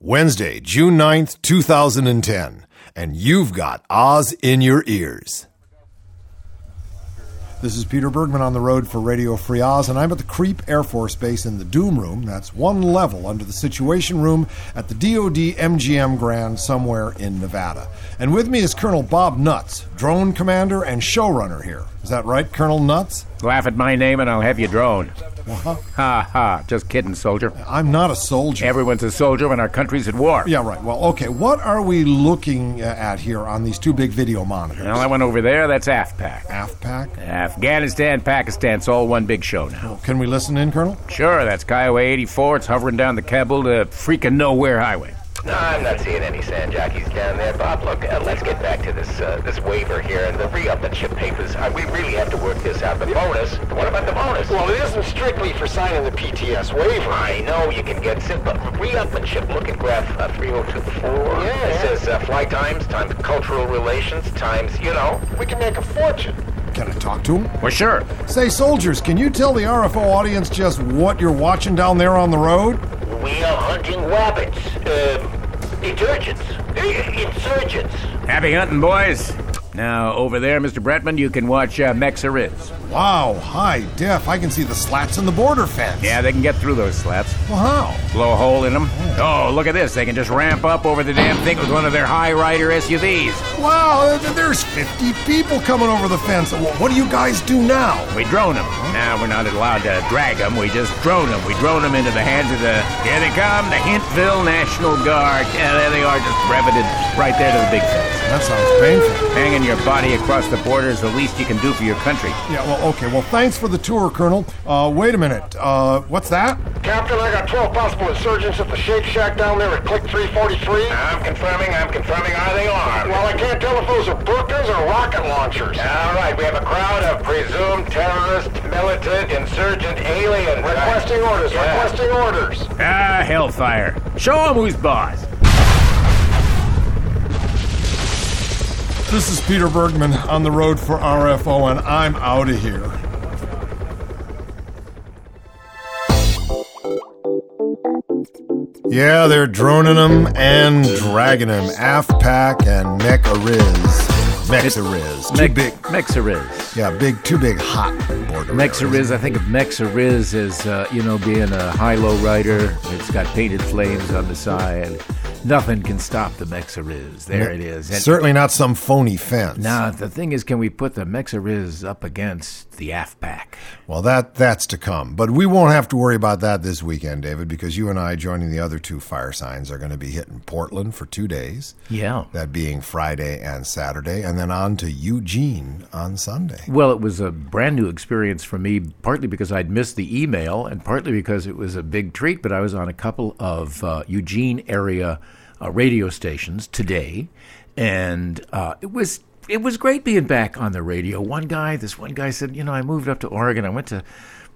Wednesday, June 9th, 2010, and you've got Oz in your ears. This is Peter Bergman on the road for Radio Free Oz, and I'm at the Creep Air Force Base in the Doom Room. That's one level under the Situation Room at the DoD MGM Grand somewhere in Nevada. And with me is Colonel Bob Nuts, drone commander and showrunner here. Is that right, Colonel Nuts? Laugh at my name and I'll have you drone. What? Ha ha. Just kidding, soldier. I'm not a soldier. Everyone's a soldier when our country's at war. yeah, right. Well, okay. What are we looking uh, at here on these two big video monitors? Well, that one over there, that's AFPAC. AFPAC? Afghanistan, Pakistan, it's all one big show now. Can we listen in, Colonel? Sure, that's Kiowa 84. It's hovering down the Kabul to freaking nowhere highway. No, I'm not seeing any sand jockeys down there, Bob. Look, uh, let's get back to this uh, this waiver here and the re-upmanship papers. Uh, we really have to work this out. The bonus. What about the bonus? Well, it isn't strictly for signing the PTS waiver. I know you can get simple re-upmanship. Look at graph uh, 3024. Yeah. It says uh, flight times times cultural relations times, you know. We can make a fortune. Can I talk to him? Well, sure. Say, soldiers, can you tell the RFO audience just what you're watching down there on the road? We are hunting rabbits. Um, detergents. Uh, insurgents. Happy hunting, boys. Now, over there, Mr. Bretman, you can watch uh, Mexariz. Wow, high def. I can see the slats in the border fence. Yeah, they can get through those slats. Well, how? Blow a hole in them. Oh, look at this. They can just ramp up over the damn thing with one of their high rider SUVs. Wow, there's 50 people coming over the fence. What do you guys do now? We drone them. Now we're not allowed to drag them. We just drone them. We drone them into the hands of the. Here they come, the Hintville National Guard. Yeah, there they are, just breveted right there to the big fence. That sounds painful. Hanging your body across the border is the least you can do for your country. Yeah, well, okay. Well, thanks for the tour, Colonel. Uh, wait a minute. Uh, what's that? Captain, I got 12 possible insurgents at the Shake Shack down there at Click 343. I'm confirming. I'm confirming. Are they armed? Well, I can't tell if those are burkas or rocket launchers. All right, we have a crowd of presumed terrorist, militant, insurgent alien. Requesting orders, Yeah. requesting orders. Ah, hellfire. Show them who's boss. This is Peter Bergman on the road for RFO, and I'm out of here. Yeah, they're droning them and dragging them. AFPAC and Mecha Riz. Mexa Riz. Too big. Mexa Riz. Yeah, big, too big hot border. Mexa areas. I think of Mexa Riz as, uh, you know, being a high-low rider. It's got painted flames on the side. Nothing can stop the Mexa Riz. There it is. And Certainly not some phony fence. now, the thing is, can we put the Mexa Riz up against the AFPAC? Well, that that's to come. But we won't have to worry about that this weekend, David, because you and I, joining the other two fire signs, are going to be hitting Portland for two days. Yeah. That being Friday and Saturday, and then on to Eugene on Sunday. Well, it was a brand new experience for me, partly because I'd missed the email, and partly because it was a big treat. But I was on a couple of uh, Eugene area uh, radio stations today, and uh, it was it was great being back on the radio. One guy, this one guy said, you know, I moved up to Oregon. I went to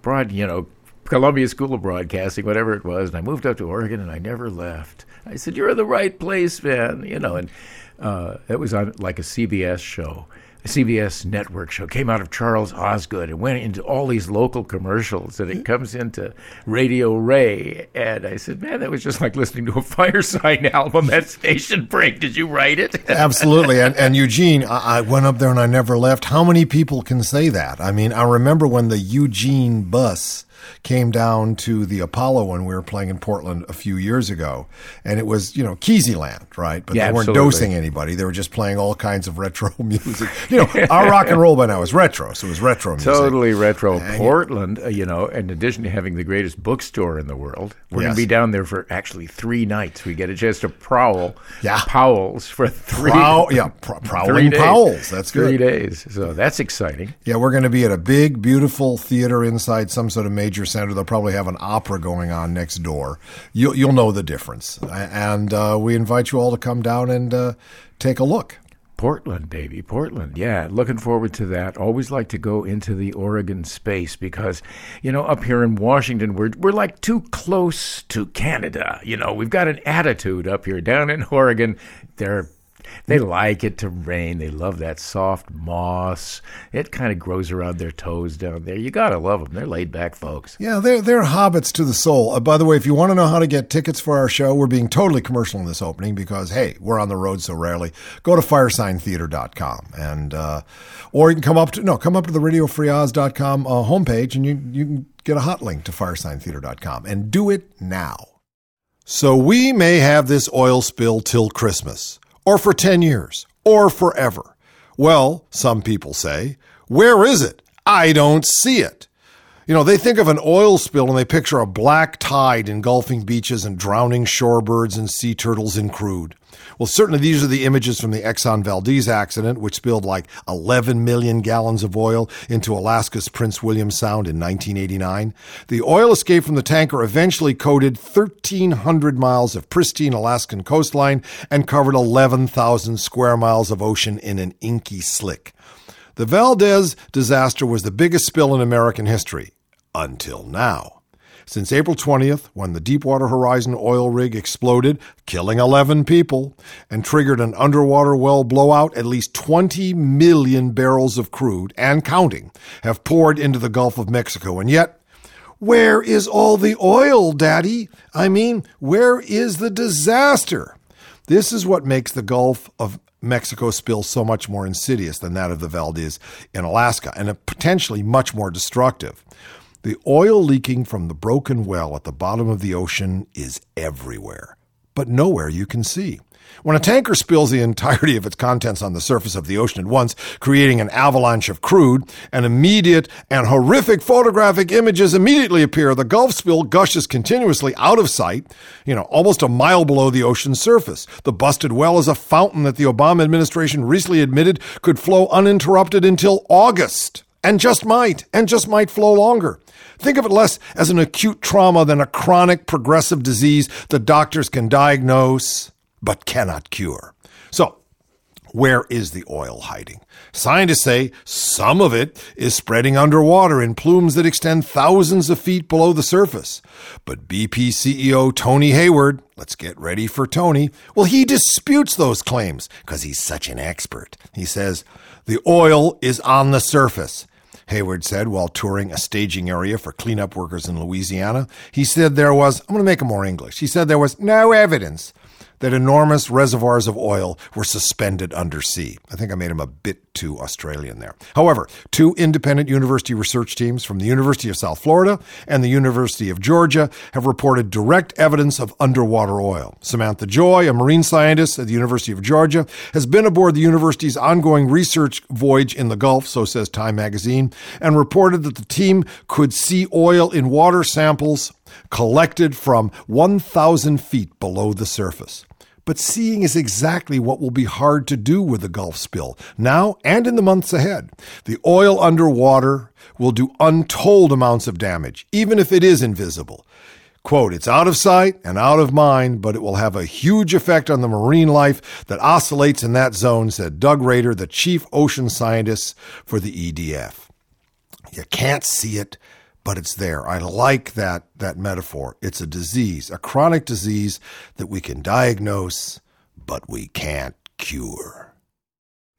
broad, you know, Columbia School of Broadcasting, whatever it was, and I moved up to Oregon, and I never left. I said, "You're in the right place, man," you know, and uh, it was on like a CBS show. CBS network show came out of Charles Osgood and went into all these local commercials, and it hmm. comes into Radio Ray. And I said, "Man, that was just like listening to a fire sign album at Station Break. Did you write it?" Absolutely. And, and Eugene, I, I went up there and I never left. How many people can say that? I mean, I remember when the Eugene bus came down to the Apollo when we were playing in Portland a few years ago. And it was, you know, Keezyland, right? But Yeah, they weren't absolutely. dosing anybody. They were just playing all kinds of retro music. You know, our rock and roll by now is retro, so it was retro music. Totally retro. Portland, uh, you know, in addition to having the greatest bookstore in the world, we're going to be down there for actually three nights. We get a chance to prowl Yeah. Powell's for three, Prow- yeah, pr- three prowling days. Powell's. That's three days. So that's exciting. Yeah, we're going to be at a big, beautiful theater inside some sort of major center. They'll probably have an opera going on next door. You'll, you'll know the difference. And uh, we invite you all to come down and uh, take a look. Portland, baby, Portland. Yeah, looking forward to that. Always like to go into the Oregon space because, you know, up here in Washington, we're we're like too close to Canada. You know, we've got an attitude up here. Down in Oregon, they're They like it to rain. They love that soft moss. It kind of grows around their toes down there. You gotta love them. They're laid back folks. Yeah, they're they're hobbits to the soul. Uh, by the way, if you want to know how to get tickets for our show, we're being totally commercial in this opening because hey, we're on the road so rarely. Go to firesigntheater.com and uh, or you can come up to no, come up to the radiofreeoz.com uh, homepage and you you can get a hot link to firesigntheater.com and do it now. So we may have this oil spill till Christmas or for 10 years, or forever. Well, some people say, where is it? I don't see it. You know, they think of an oil spill and they picture a black tide engulfing beaches and drowning shorebirds and sea turtles in crude. Well, certainly these are the images from the Exxon Valdez accident, which spilled like 11 million gallons of oil into Alaska's Prince William Sound in 1989. The oil escape from the tanker eventually coated 1,300 miles of pristine Alaskan coastline and covered 11,000 square miles of ocean in an inky slick. The Valdez disaster was the biggest spill in American history until now. Since April 20th, when the Deepwater Horizon oil rig exploded, killing 11 people, and triggered an underwater well blowout, at least 20 million barrels of crude and counting have poured into the Gulf of Mexico. And yet, where is all the oil, Daddy? I mean, where is the disaster? This is what makes the Gulf of Mexico spill so much more insidious than that of the Valdez in Alaska, and potentially much more destructive. The oil leaking from the broken well at the bottom of the ocean is everywhere, but nowhere you can see. When a tanker spills the entirety of its contents on the surface of the ocean at once, creating an avalanche of crude, and immediate and horrific photographic images immediately appear. The Gulf spill gushes continuously out of sight, you know, almost a mile below the ocean's surface. The busted well is a fountain that the Obama administration recently admitted could flow uninterrupted until August and just might, and just might flow longer. Think of it less as an acute trauma than a chronic progressive disease that doctors can diagnose but cannot cure. So, where is the oil hiding? Scientists say some of it is spreading underwater in plumes that extend thousands of feet below the surface. But BP CEO Tony Hayward, let's get ready for Tony, well, he disputes those claims because he's such an expert. He says the oil is on the surface. Hayward said while touring a staging area for cleanup workers in Louisiana. He said there was, I'm going to make it more English. He said there was no evidence that enormous reservoirs of oil were suspended undersea. I think I made him a bit too Australian there. However, two independent university research teams from the University of South Florida and the University of Georgia have reported direct evidence of underwater oil. Samantha Joye, a marine scientist at the University of Georgia, has been aboard the university's ongoing research voyage in the Gulf, so says Time magazine, and reported that the team could see oil in water samples collected from 1,000 feet below the surface. But seeing is exactly what will be hard to do with the Gulf spill, now and in the months ahead. The oil underwater will do untold amounts of damage, even if it is invisible. Quote, it's out of sight and out of mind, but it will have a huge effect on the marine life that oscillates in that zone, said Doug Rader, the chief ocean scientist for the EDF. You can't see it, but it's there. I like that that metaphor. It's a disease, a chronic disease that we can diagnose, but we can't cure.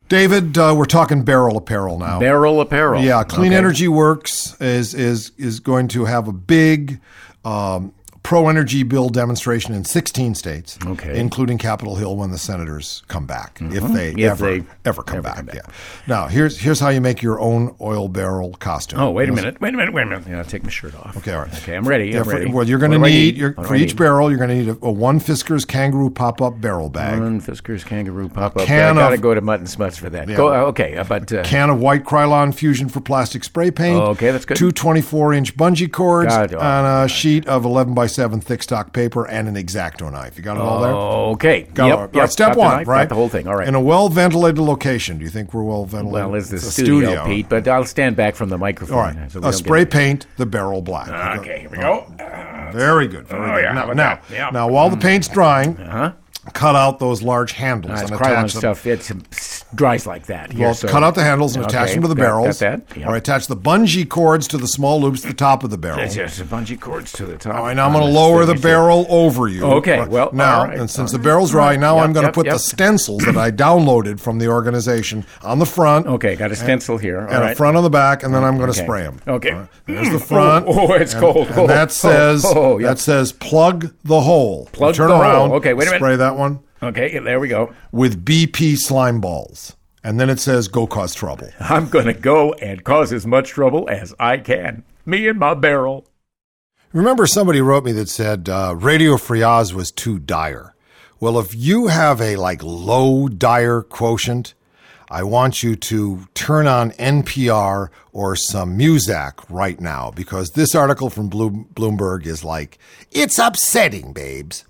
David, uh, we're talking barrel Apparel now. Barrel Apparel. Yeah, Clean Okay. Energy Works is is is going to have a big um, pro energy bill demonstration in 16 states, Okay. including Capitol Hill when the senators come back, if they Mm-hmm. If ever they ever come ever back. come back. Yeah. Now here's here's how you make your own oil barrel costume. Oh, wait a minute. Wait a minute. Wait a minute. Yeah, I'll take my shirt off. Okay, all right. Okay, I'm ready. Yeah, I'm for- ready. well, you're going to need, your, for each need? barrel, you're going to need a, a one Fiskars Kangaroo pop-up barrel bag, One Fiskars Kangaroo pop up. I can got to go to Mutton Smuts for that. Go, uh, okay, uh, but uh, can of white Krylon Fusion for plastic spray paint. Oh, okay, that's good. Two 24-inch bungee cords God, oh, and a sheet of 11 by 7 thick stock paper and an X-Acto knife. You got it all there? okay. Got yep, it. All right, yep, step got one, knife, right? Got the whole thing. All right. In a well-ventilated location. Do you think we're well-ventilated? well, it's the a studio, Pete, but I'll stand back from the microphone. All right. so Uh, spray paint the barrel black. Okay, here we go. Very good. Very Oh, good. yeah, Now, now. Yeah. now, while the paint's drying, Uh-huh. Cut out those large handles That's and attach them. stuff. It's dries like that. Here, Well, so- cut out the handles and attach them to the got- barrels. Got that. Yeah. Or attach the bungee cords to the small loops at the top of the barrel. Yes, yes, the bungee cords to the top. All right, now I'm going to lower the barrel over you. Okay, well, now, right, and since the barrel's dry, now Yep, I'm going to yep, put yep. the stencils that I downloaded from the organization on the front. Okay, got a stencil here. All and right. a front on the back, and then I'm going to Okay. spray them. Okay. There's the mm, front. Oh, oh, it's and, cold. And Oh, that oh, says oh, that says plug the hole. Plug Turn the hole. around. Okay, wait a minute. Spray that one Okay, there we go. with BP slime balls, and then it says go cause trouble. I'm going to go and cause as much trouble as I can. Me and my barrel. Remember, somebody wrote me that said uh, Radio Free Oz was too dire. Well, if you have a like low dire quotient, I want you to turn on NPR or some Muzak right now because this article from Bloomberg is like, it's upsetting, babes.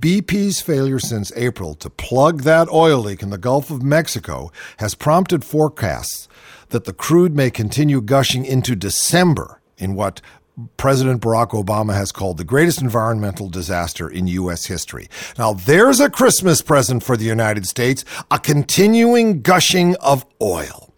BP's failure since April to plug that oil leak in the Gulf of Mexico has prompted forecasts that the crude may continue gushing into December in what President Barack Obama has called the greatest environmental disaster in U.S. history. Now, there's a Christmas present for the United States a continuing gushing of oil.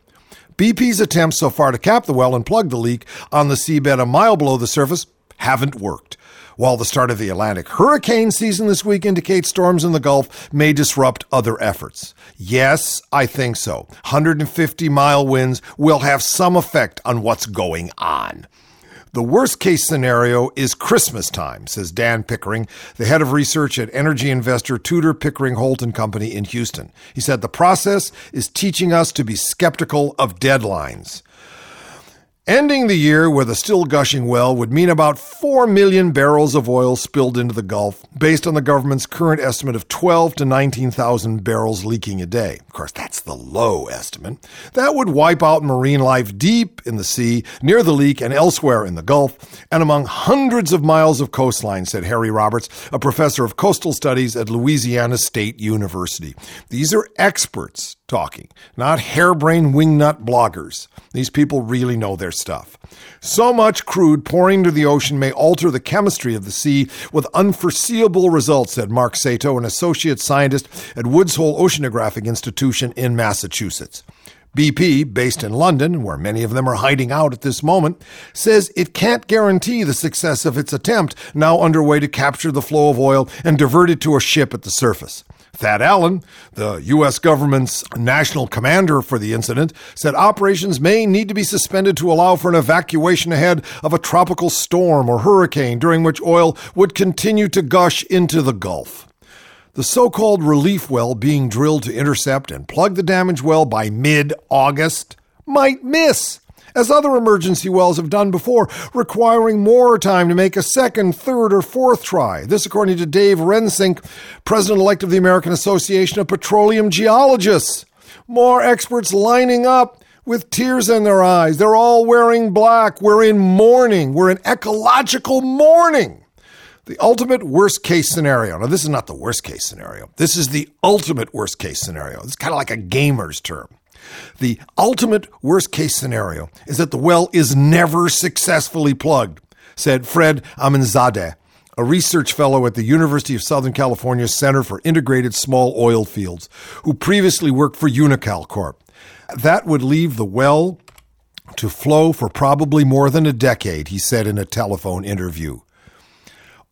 BP's attempts so far to cap the well and plug the leak on the seabed a mile below the surface haven't worked. While the start of the Atlantic hurricane season this week indicates storms in the Gulf may disrupt other efforts. Yes, I think so. 150 mile winds will have some effect on what's going on. The worst case scenario is Christmas time, says Dan Pickering, the head of research at energy investor Tudor Pickering Holt and Company in Houston. He said the process is teaching us to be skeptical of deadlines. Ending the year with a still gushing well would mean about 4 million barrels of oil spilled into the Gulf, based on the government's current estimate of 12 to 19,000 barrels leaking a day. Of course, that's the low estimate. That would wipe out marine life deep in the sea, near the leak, and elsewhere in the Gulf, and among hundreds of miles of coastline, said Harry Roberts, a professor of coastal studies at Louisiana State University. These are experts talking, not harebrained wingnut bloggers. These people really know their stuff. So much crude pouring into the ocean may alter the chemistry of the sea with unforeseeable results, said Mark Sato, an associate scientist at Woods Hole Oceanographic Institution in Massachusetts. BP, based in London, where many of them are hiding out at this moment, says it can't guarantee the success of its attempt now underway to capture the flow of oil and divert it to a ship at the surface. Thad Allen, the U.S. government's national commander for the incident, said operations may need to be suspended to allow for an evacuation ahead of a tropical storm or hurricane during which oil would continue to gush into the Gulf. The so called relief well being drilled to intercept and plug the damaged well by mid August might miss, as other emergency wells have done before, requiring more time to make a second, third, or fourth try. This, according to Dave Rensink, president elect of the American Association of Petroleum Geologists. More experts lining up with tears in their eyes. They're all wearing black. We're in mourning. We're in ecological mourning. The ultimate worst case scenario. Now, this is not the worst case scenario. This is the ultimate worst case scenario. It's kind of like a gamer's term. The ultimate worst case scenario is that the well is never successfully plugged, said Fred Aminzadeh, a research fellow at the University of Southern California Center for Integrated Smart Oil Fields, who previously worked for Unocal Corp. That would leave the well to flow for probably more than a decade, he said in a telephone interview.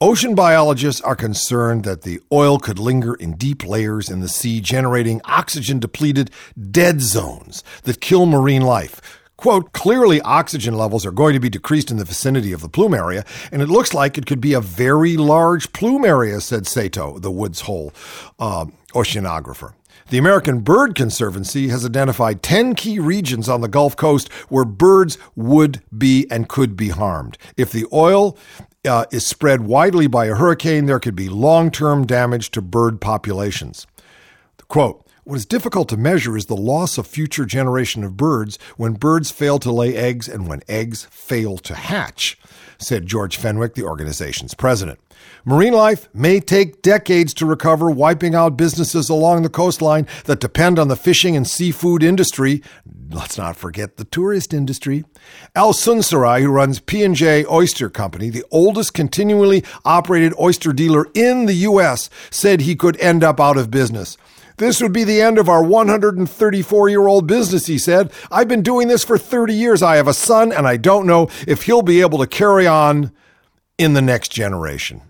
Ocean biologists are concerned that the oil could linger in deep layers in the sea, generating oxygen depleted dead zones that kill marine life. Quote, clearly oxygen levels are going to be decreased in the vicinity of the plume area, and it looks like it could be a very large plume area, said Sato, the Woods Hole uh, oceanographer. The American Bird Conservancy has identified 10 key regions on the Gulf Coast where birds would be and could be harmed. If the oil uh, is spread widely by a hurricane, there could be long term damage to bird populations. Quote, what is difficult to measure is the loss of future generation of birds when birds fail to lay eggs and when eggs fail to hatch, said George Fenwick, the organization's president. Marine life may take decades to recover, wiping out businesses along the coastline that depend on the fishing and seafood industry. Let's not forget the tourist industry. Al Sunseri, who runs P&J Oyster Company, the oldest continually operated oyster dealer in the U.S., said he could end up out of business. This would be the end of our 134 year old business, he said. I've been doing this for 30 years. I have a son, and I don't know if he'll be able to carry on in the next generation.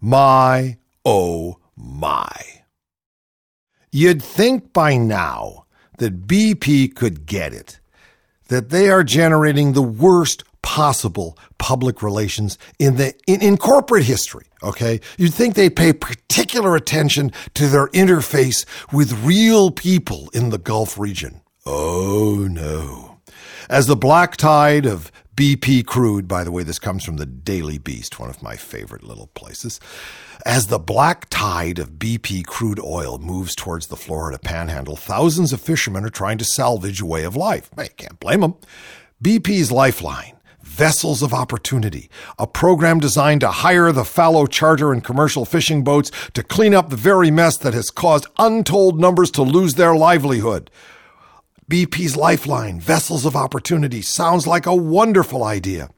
My, oh, my. You'd think by now that BP could get it, that they are generating the worst possible public relations in the in, in, corporate history okay? You'd think they pay particular attention to their interface with real people in the gulf region. Oh no. As the black tide of BP crude, by the way, this comes from the Daily Beast, one of my favorite little places. As the black tide of BP crude oil moves towards the Florida panhandle, thousands of fishermen are trying to salvage a way of life. You can't blame them. BP's lifeline Vessels of Opportunity, a program designed to hire the fallow charter and commercial fishing boats to clean up the very mess that has caused untold numbers to lose their livelihood. BP's Lifeline, Vessels of Opportunity, sounds like a wonderful idea.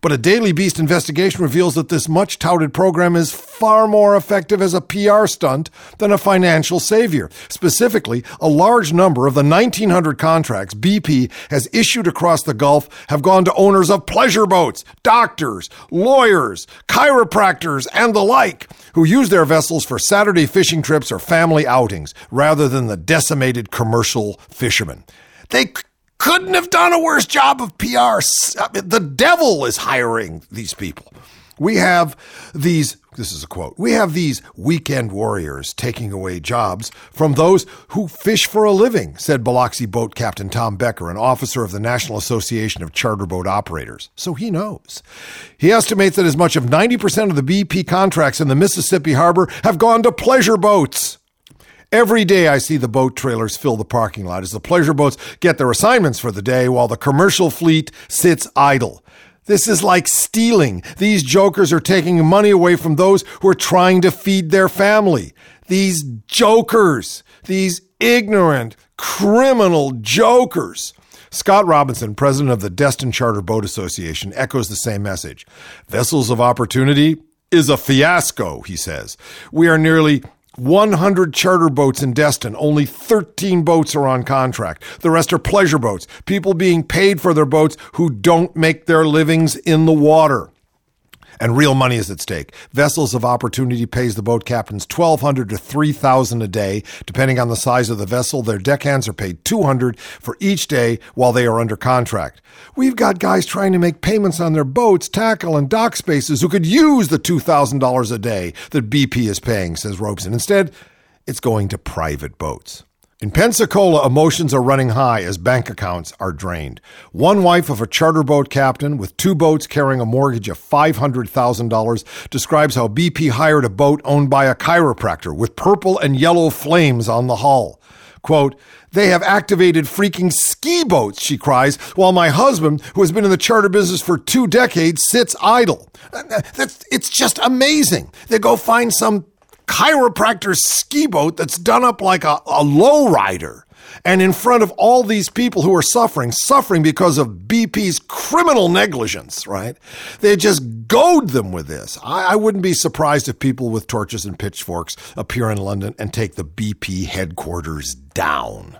But a Daily Beast investigation reveals that this much touted program is far more effective as a PR stunt than a financial savior. Specifically, a large number of the 1,900 contracts BP has issued across the Gulf have gone to owners of pleasure boats, doctors, lawyers, chiropractors, and the like, who use their vessels for Saturday fishing trips or family outings rather than the decimated commercial fishermen. They couldn't have done a worse job of PR. Uh, the devil is hiring these people. We have these, this is a quote, we have these weekend warriors taking away jobs from those who fish for a living, said Biloxi boat captain Tom Becker, an officer of the National Association of Charter Boat Operators. So he knows. He estimates that as much as 90% of the BP contracts in the Mississippi harbor have gone to pleasure boats. Every day I see the boat trailers fill the parking lot as the pleasure boats get their assignments for the day while the commercial fleet sits idle. This is like stealing. These jokers are taking money away from those who are trying to feed their family. These jokers, these ignorant, criminal jokers. Scott Robinson, president of the Destin Charter Boat Association, echoes the same message. Vessels of Opportunity is a fiasco, he says. We are nearly 100 charter boats in Destin. Only 13 boats are on contract. The rest are pleasure boats, people being paid for their boats who don't make their livings in the water and real money is at stake. Vessels of Opportunity pays the boat captains 1200 to 3000 a day depending on the size of the vessel. Their deckhands are paid 200 for each day while they are under contract. We've got guys trying to make payments on their boats, tackle and dock spaces who could use the $2000 a day that BP is paying, says Robeson. Instead, it's going to private boats. In Pensacola, emotions are running high as bank accounts are drained. One wife of a charter boat captain with two boats carrying a mortgage of $500,000 describes how BP hired a boat owned by a chiropractor with purple and yellow flames on the hull. Quote, they have activated freaking ski boats, she cries, while my husband, who has been in the charter business for two decades, sits idle. It's just amazing. They go find some chiropractor ski boat that's done up like a, a lowrider. And in front of all these people who are suffering, suffering because of BP's criminal negligence, right? They just goad them with this. I, I wouldn't be surprised if people with torches and pitchforks appear in London and take the BP headquarters down.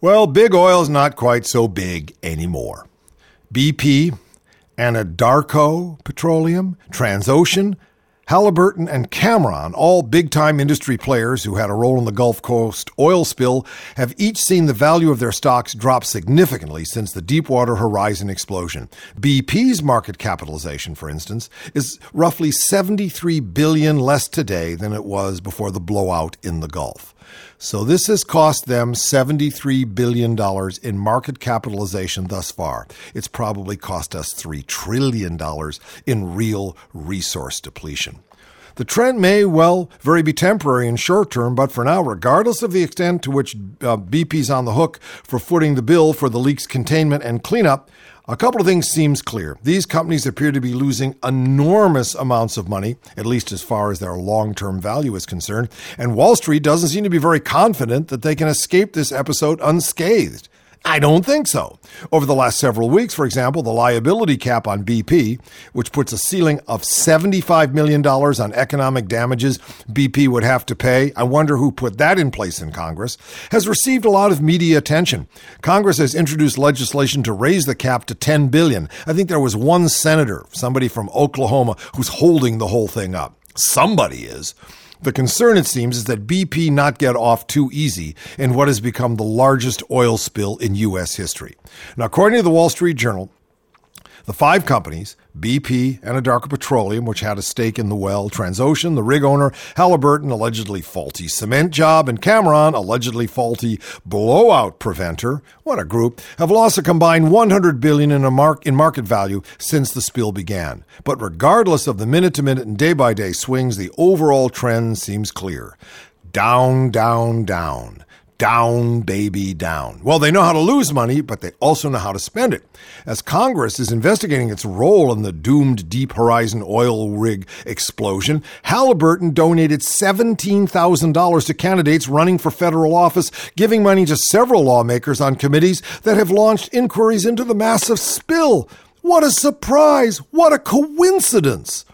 Well, big oil's not quite so big anymore. BP, Anadarko Petroleum, Transocean, Halliburton and Cameron, all big time industry players who had a role in the Gulf Coast oil spill, have each seen the value of their stocks drop significantly since the Deepwater Horizon explosion. BP's market capitalization, for instance, is roughly 73 billion less today than it was before the blowout in the Gulf. So this has cost them $73 billion in market capitalization thus far. It's probably cost us $3 trillion in real resource depletion. The trend may well very be temporary and short term, but for now, regardless of the extent to which uh, BP's on the hook for footing the bill for the leaks containment and cleanup, a couple of things seems clear. These companies appear to be losing enormous amounts of money, at least as far as their long-term value is concerned, and Wall Street doesn't seem to be very confident that they can escape this episode unscathed. I don't think so. Over the last several weeks, for example, the liability cap on BP, which puts a ceiling of $75 million on economic damages BP would have to pay, I wonder who put that in place in Congress, has received a lot of media attention. Congress has introduced legislation to raise the cap to 10 billion. I think there was one senator, somebody from Oklahoma, who's holding the whole thing up. Somebody is. The concern, it seems, is that BP not get off too easy in what has become the largest oil spill in U.S. history. Now, according to the Wall Street Journal, the five companies, BP, Anadarko Petroleum, which had a stake in the well, Transocean, the rig owner, Halliburton, allegedly faulty cement job, and Cameron, allegedly faulty blowout preventer, what a group, have lost a combined 100 billion in, mark, in market value since the spill began. But regardless of the minute to minute and day by day swings, the overall trend seems clear. Down, down, down down, baby, down. Well, they know how to lose money, but they also know how to spend it. As Congress is investigating its role in the doomed Deep Horizon oil rig explosion, Halliburton donated $17,000 to candidates running for federal office, giving money to several lawmakers on committees that have launched inquiries into the massive spill. What a surprise! What a coincidence!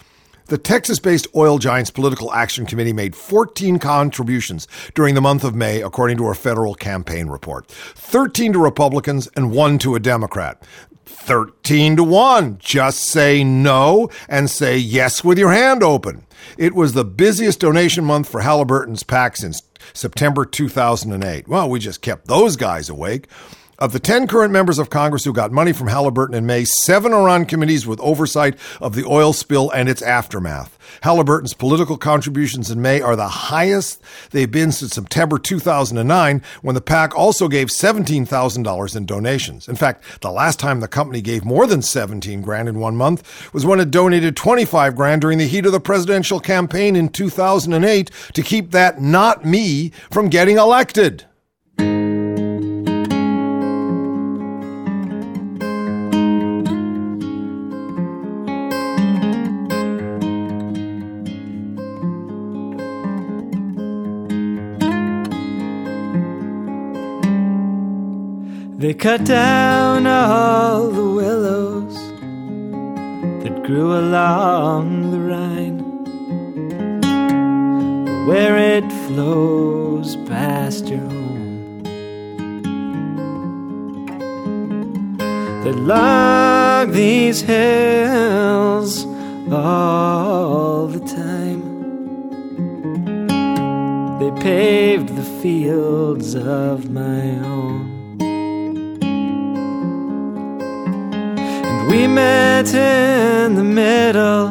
The Texas based oil giants political action committee made 14 contributions during the month of May, according to a federal campaign report 13 to Republicans and one to a Democrat. 13 to 1. Just say no and say yes with your hand open. It was the busiest donation month for Halliburton's PAC since September 2008. Well, we just kept those guys awake. Of the 10 current members of Congress who got money from Halliburton in May, seven are on committees with oversight of the oil spill and its aftermath. Halliburton's political contributions in May are the highest they've been since September 2009, when the PAC also gave $17,000 in donations. In fact, the last time the company gave more than 17 grand in one month was when it donated 25 grand during the heat of the presidential campaign in 2008 to keep that not me from getting elected. Cut down all the willows that grew along the Rhine, where it flows past your home. They log these hills all the time. They paved the fields of my own. Met in the middle,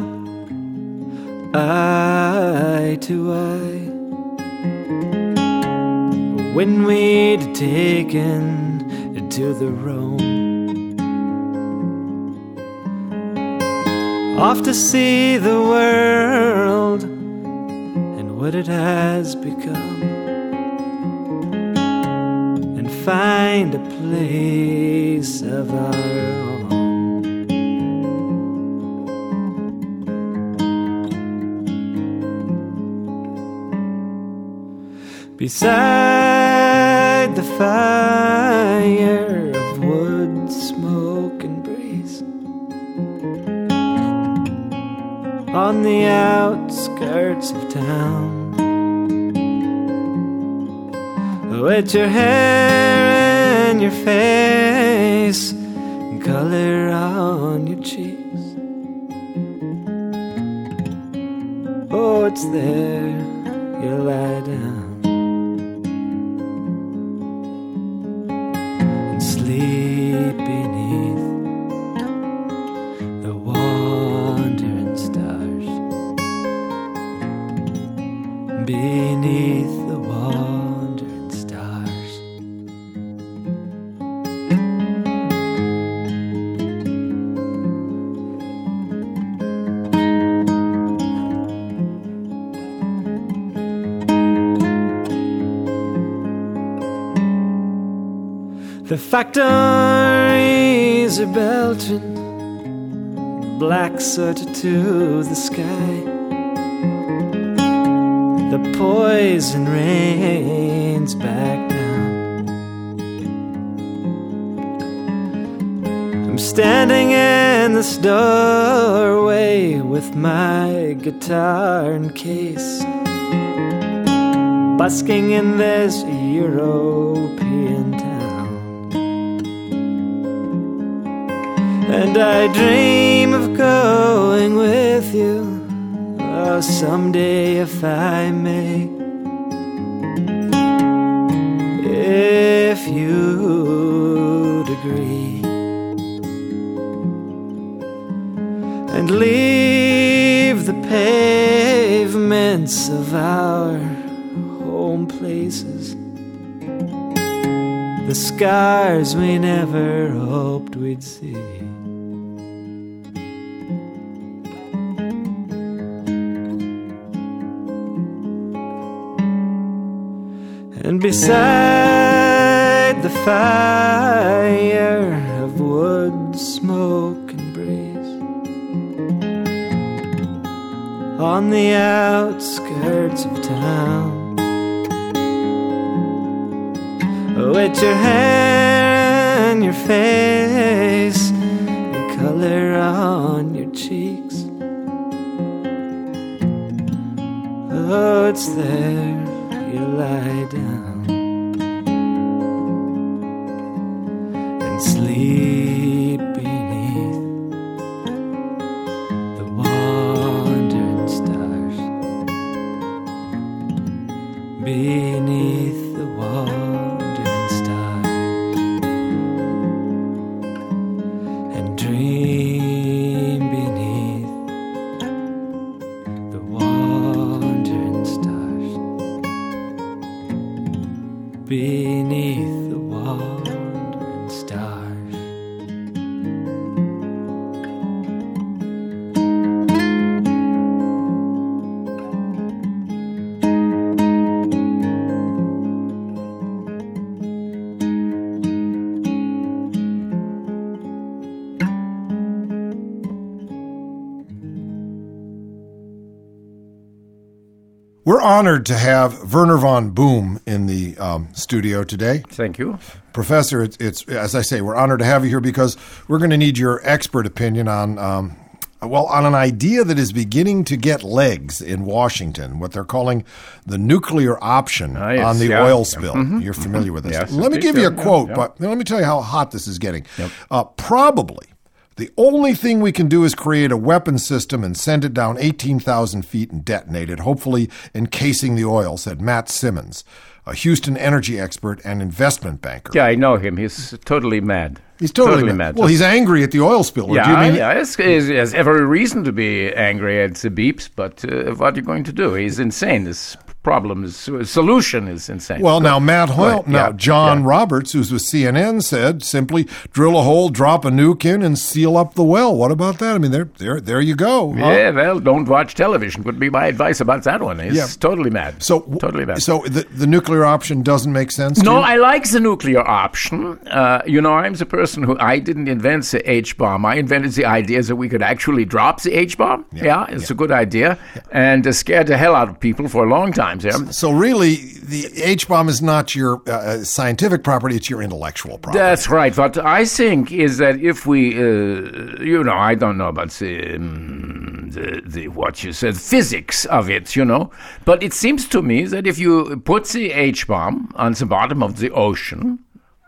eye to eye. When we'd taken to the Rhone, off to see the world and what it has become, and find a place of our own. Beside the fire of wood, smoke, and breeze. On the outskirts of town, with your hair and your face, and color on your cheeks. Oh, it's there, you lie factories are belching black soot to the sky. The poison rains back down. I'm standing in this doorway with my guitar and case, busking in this European And I dream of going with you, oh, someday if I may. If you'd agree. and leave the pavements of our home places. The scars we never hoped we'd see. And beside the fire of wood, smoke, and breeze on the outskirts of town. With your hair and your face, the color on your cheeks. Oh, it's there you lie down We're honored to have Werner von Boom in the um, studio today. Thank you. Professor, it's, it's as I say, we're honored to have you here because we're going to need your expert opinion on, um, well, on an idea that is beginning to get legs in Washington, what they're calling the nuclear option Ah, yes, on the yeah. oil spill. You're familiar with this. Yes, Let me give you a quote, yeah. but let me tell you how hot this is getting. Uh, probably. The only thing we can do is create a weapon system and send it down 18,000 feet and detonate it, hopefully encasing the oil, said Matt Simmons, a Houston energy expert and investment banker. Yeah, I know him. He's totally mad. He's totally, mad. Well, he's angry at the oil spill. yeah, do you mean yeah, it's- he has every reason to be angry at the beeps, but uh, what are you going to do? He's insane. This problem is solution is insane. Well, now Matt Hoyle, Right, now yeah, John yeah. Roberts, who's with CNN, said simply drill a hole, drop a nuke in, and seal up the well. What about that? I mean, there, there, there you go. huh? yeah, well, don't watch television. Would be my advice about that one. Yeah. totally mad. So, totally mad. So the the nuclear option doesn't make sense. to No? I like the nuclear option. Uh, you know, I'm the person who I didn't invent the H bomb. I invented the idea that we could actually drop the H bomb. Yeah, it's a good idea, and uh, scared the hell out of people for a long time. There. So really, the H bomb is not your uh, scientific property; it's your intellectual property. That's right. What I think is that if we, uh, you know, I don't know about the, um, the, the what you said, physics of it, you know, but it seems to me that if you put the H bomb on the bottom of the ocean,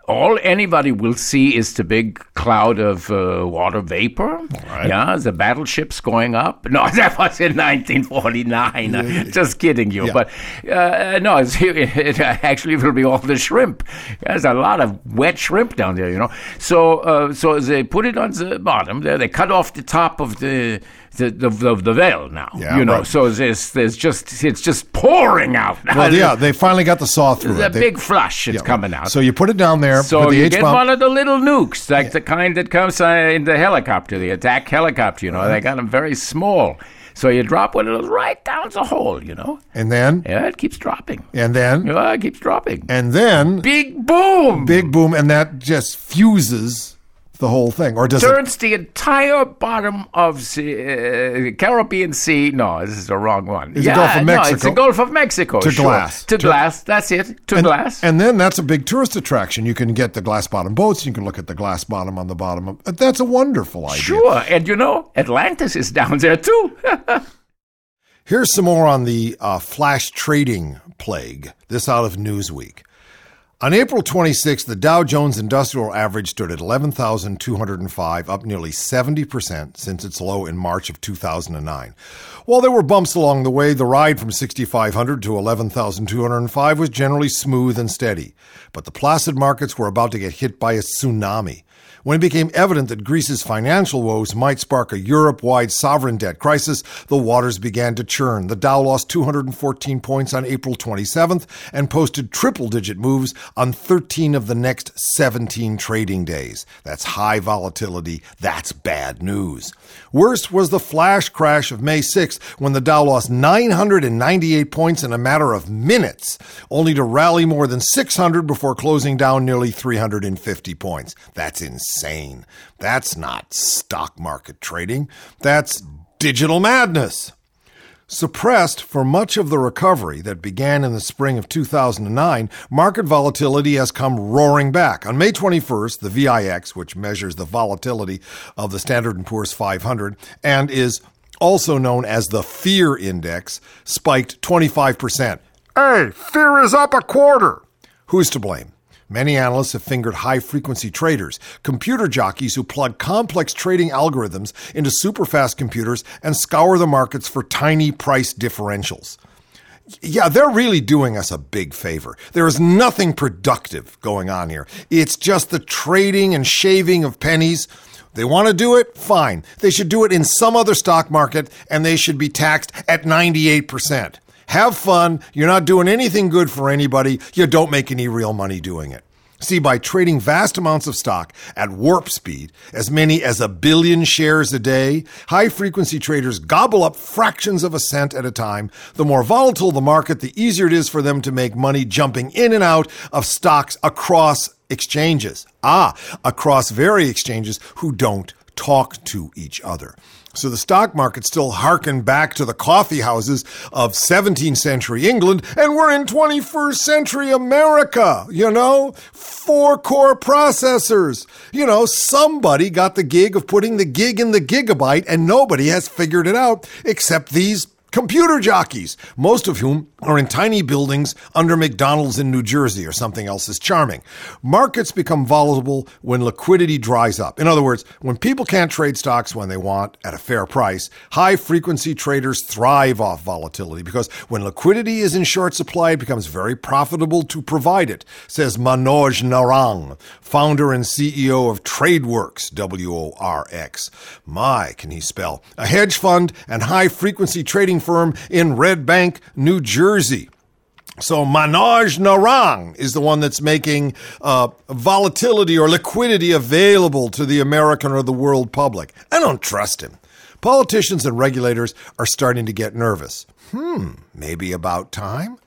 all anybody will see is the big cloud of uh, water vapor. Yeah, the battleships going up. No, that was in 1949. Just kidding you. Yeah. But uh, no, it's, it actually will be all the shrimp. There's a lot of wet shrimp down there, you know. So, uh, so they put it on the bottom there. They cut off the top of the the the, the, the veil now. Yeah, you know. right. So there's there's just it's just pouring out. well, yeah, they finally got the saw through the it. They- big flush. is yeah. coming out. So you put it down there. So you get one of the little nukes, like the kind that comes uh, in the helicopter, the attack helicopter. You know, they got them very small. So you drop one of those right down the hole. You know, and then, yeah, it keeps dropping. and then, Yeah, it keeps dropping. and then, Big boom. big boom, and that just fuses the whole thing, or does it turns the entire bottom of the uh, Caribbean Sea. No, this is the wrong one. It's the Gulf of no, it's the Gulf of Mexico. To sure. glass. To, To- glass. That's it. To and, glass. And then that's a big tourist attraction. You can get the glass bottom boats. You can look at the glass bottom on the bottom of. That's a wonderful idea. sure. And you know, Atlantis is down there too. Here's some more on the uh, flash trading plague. This out of Newsweek. On April 26, the Dow Jones Industrial Average stood at 11,205, up nearly 70% since its low in March of 2009. While there were bumps along the way, the ride from 6,500 to 11,205 was generally smooth and steady. But the placid markets were about to get hit by a tsunami. When it became evident that Greece's financial woes might spark a Europe wide sovereign debt crisis, the waters began to churn. The Dow lost 214 points on April 27th and posted triple digit moves on 13 of the next 17 trading days. That's high volatility. That's bad news. Worst was the flash crash of May 6th when the Dow lost 998 points in a matter of minutes, only to rally more than 600 before closing down nearly 350 points. That's insane. That's not stock market trading. That's digital madness. Suppressed for much of the recovery that began in the spring of 2009, market volatility has come roaring back. On May 21st, the VIX, which measures the volatility of the Standard & Poor's 500 and is also known as the fear index, spiked 25%. Hey, fear is up a quarter. Who's to blame? Many analysts have fingered high frequency traders, computer jockeys who plug complex trading algorithms into superfast computers and scour the markets for tiny price differentials. Yeah, they're really doing us a big favor. There is nothing productive going on here. It's just the trading and shaving of pennies. They want to do it? Fine. They should do it in some other stock market and they should be taxed at 98%. Have fun. You're not doing anything good for anybody. You don't make any real money doing it. See, by trading vast amounts of stock at warp speed, as many as a billion shares a day, high frequency traders gobble up fractions of a cent at a time. The more volatile the market, the easier it is for them to make money jumping in and out of stocks across exchanges. Ah, across very exchanges who don't talk to each other. So the stock market still harken back to the coffee houses of 17th century England, and we're in 21st century America, you know? Four core processors. You know, somebody got the gig of putting the gig in the gigabyte, and nobody has figured it out except these computer jockeys, most of whom are in tiny buildings under McDonald's in New Jersey or something else is charming. Markets become volatile when liquidity dries up. In other words, when people can't trade stocks when they want at a fair price, high frequency traders thrive off volatility because when liquidity is in short supply, it becomes very profitable to provide it, says Manoj Narang, founder and CEO of Tradeworx, W O R X. My, can he spell? A hedge fund and high frequency trading firm in Red Bank, New Jersey. So Manoj Narang is the one that's making uh, volatility or liquidity available to the American or the world public. I don't trust him. Politicians and regulators are starting to get nervous. Hmm, maybe about time?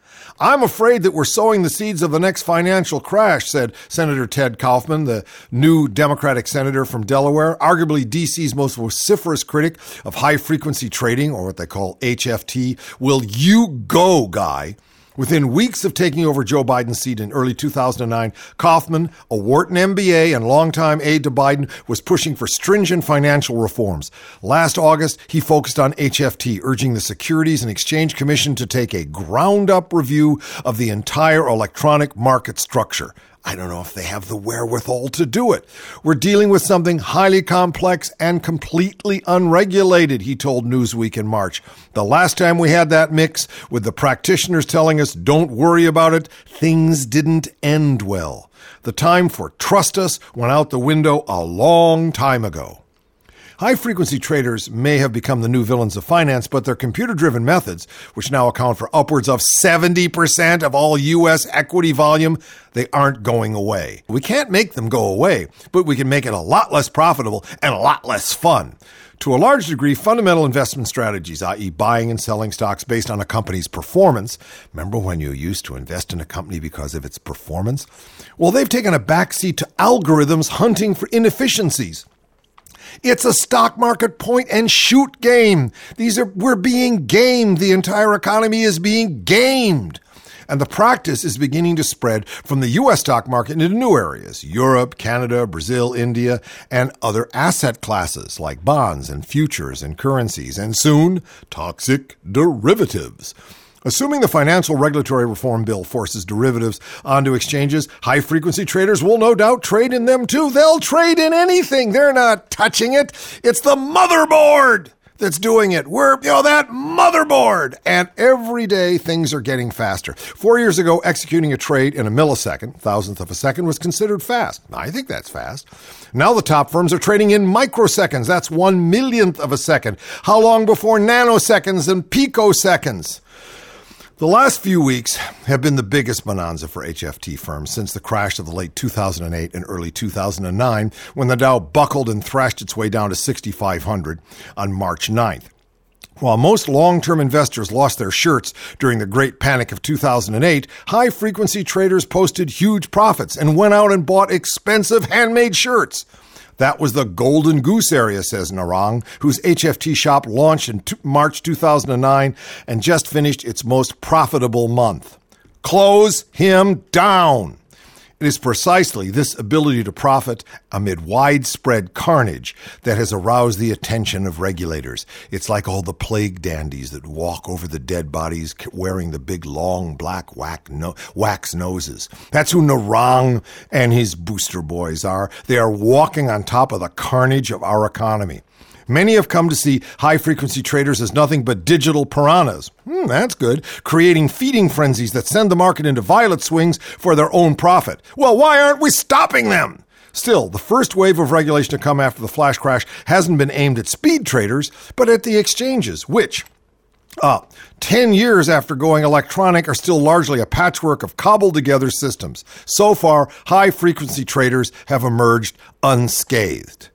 I'm afraid that we're sowing the seeds of the next financial crash, said Senator Ted Kaufman, the new Democratic senator from Delaware, arguably DC's most vociferous critic of high frequency trading, or what they call HFT. Will you go, guy? Within weeks of taking over Joe Biden's seat in early 2009, Kaufman, a Wharton MBA and longtime aide to Biden, was pushing for stringent financial reforms. Last August, he focused on HFT, urging the Securities and Exchange Commission to take a ground up review of the entire electronic market structure. I don't know if they have the wherewithal to do it. We're dealing with something highly complex and completely unregulated, he told Newsweek in March. The last time we had that mix, with the practitioners telling us, don't worry about it, things didn't end well. The time for trust us went out the window a long time ago. High frequency traders may have become the new villains of finance, but their computer driven methods, which now account for upwards of 70% of all U.S. equity volume, they aren't going away. We can't make them go away, but we can make it a lot less profitable and a lot less fun. To a large degree, fundamental investment strategies, i.e., buying and selling stocks based on a company's performance. Remember when you used to invest in a company because of its performance? Well, they've taken a backseat to algorithms hunting for inefficiencies. It's a stock market point and shoot game. These are, we're being gamed. The entire economy is being gamed. And the practice is beginning to spread from the U.S. stock market into new areas Europe, Canada, Brazil, India, and other asset classes like bonds and futures and currencies, and soon toxic derivatives. Assuming the financial regulatory reform bill forces derivatives onto exchanges, high frequency traders will no doubt trade in them too. They'll trade in anything. They're not touching it. It's the motherboard that's doing it. We're, you know, that motherboard. And every day things are getting faster. Four years ago, executing a trade in a millisecond, thousandth of a second, was considered fast. I think that's fast. Now the top firms are trading in microseconds. That's one millionth of a second. How long before nanoseconds and picoseconds? The last few weeks have been the biggest bonanza for HFT firms since the crash of the late 2008 and early 2009 when the Dow buckled and thrashed its way down to 6,500 on March 9th. While most long term investors lost their shirts during the Great Panic of 2008, high frequency traders posted huge profits and went out and bought expensive handmade shirts. That was the Golden Goose area, says Narang, whose HFT shop launched in March 2009 and just finished its most profitable month. Close him down. It is precisely this ability to profit amid widespread carnage that has aroused the attention of regulators. It's like all the plague dandies that walk over the dead bodies wearing the big long black wax noses. That's who Narang and his booster boys are. They are walking on top of the carnage of our economy. Many have come to see high frequency traders as nothing but digital piranhas. Hmm, that's good. Creating feeding frenzies that send the market into violent swings for their own profit. Well, why aren't we stopping them? Still, the first wave of regulation to come after the flash crash hasn't been aimed at speed traders, but at the exchanges, which, uh, 10 years after going electronic are still largely a patchwork of cobbled together systems. So far, high frequency traders have emerged unscathed.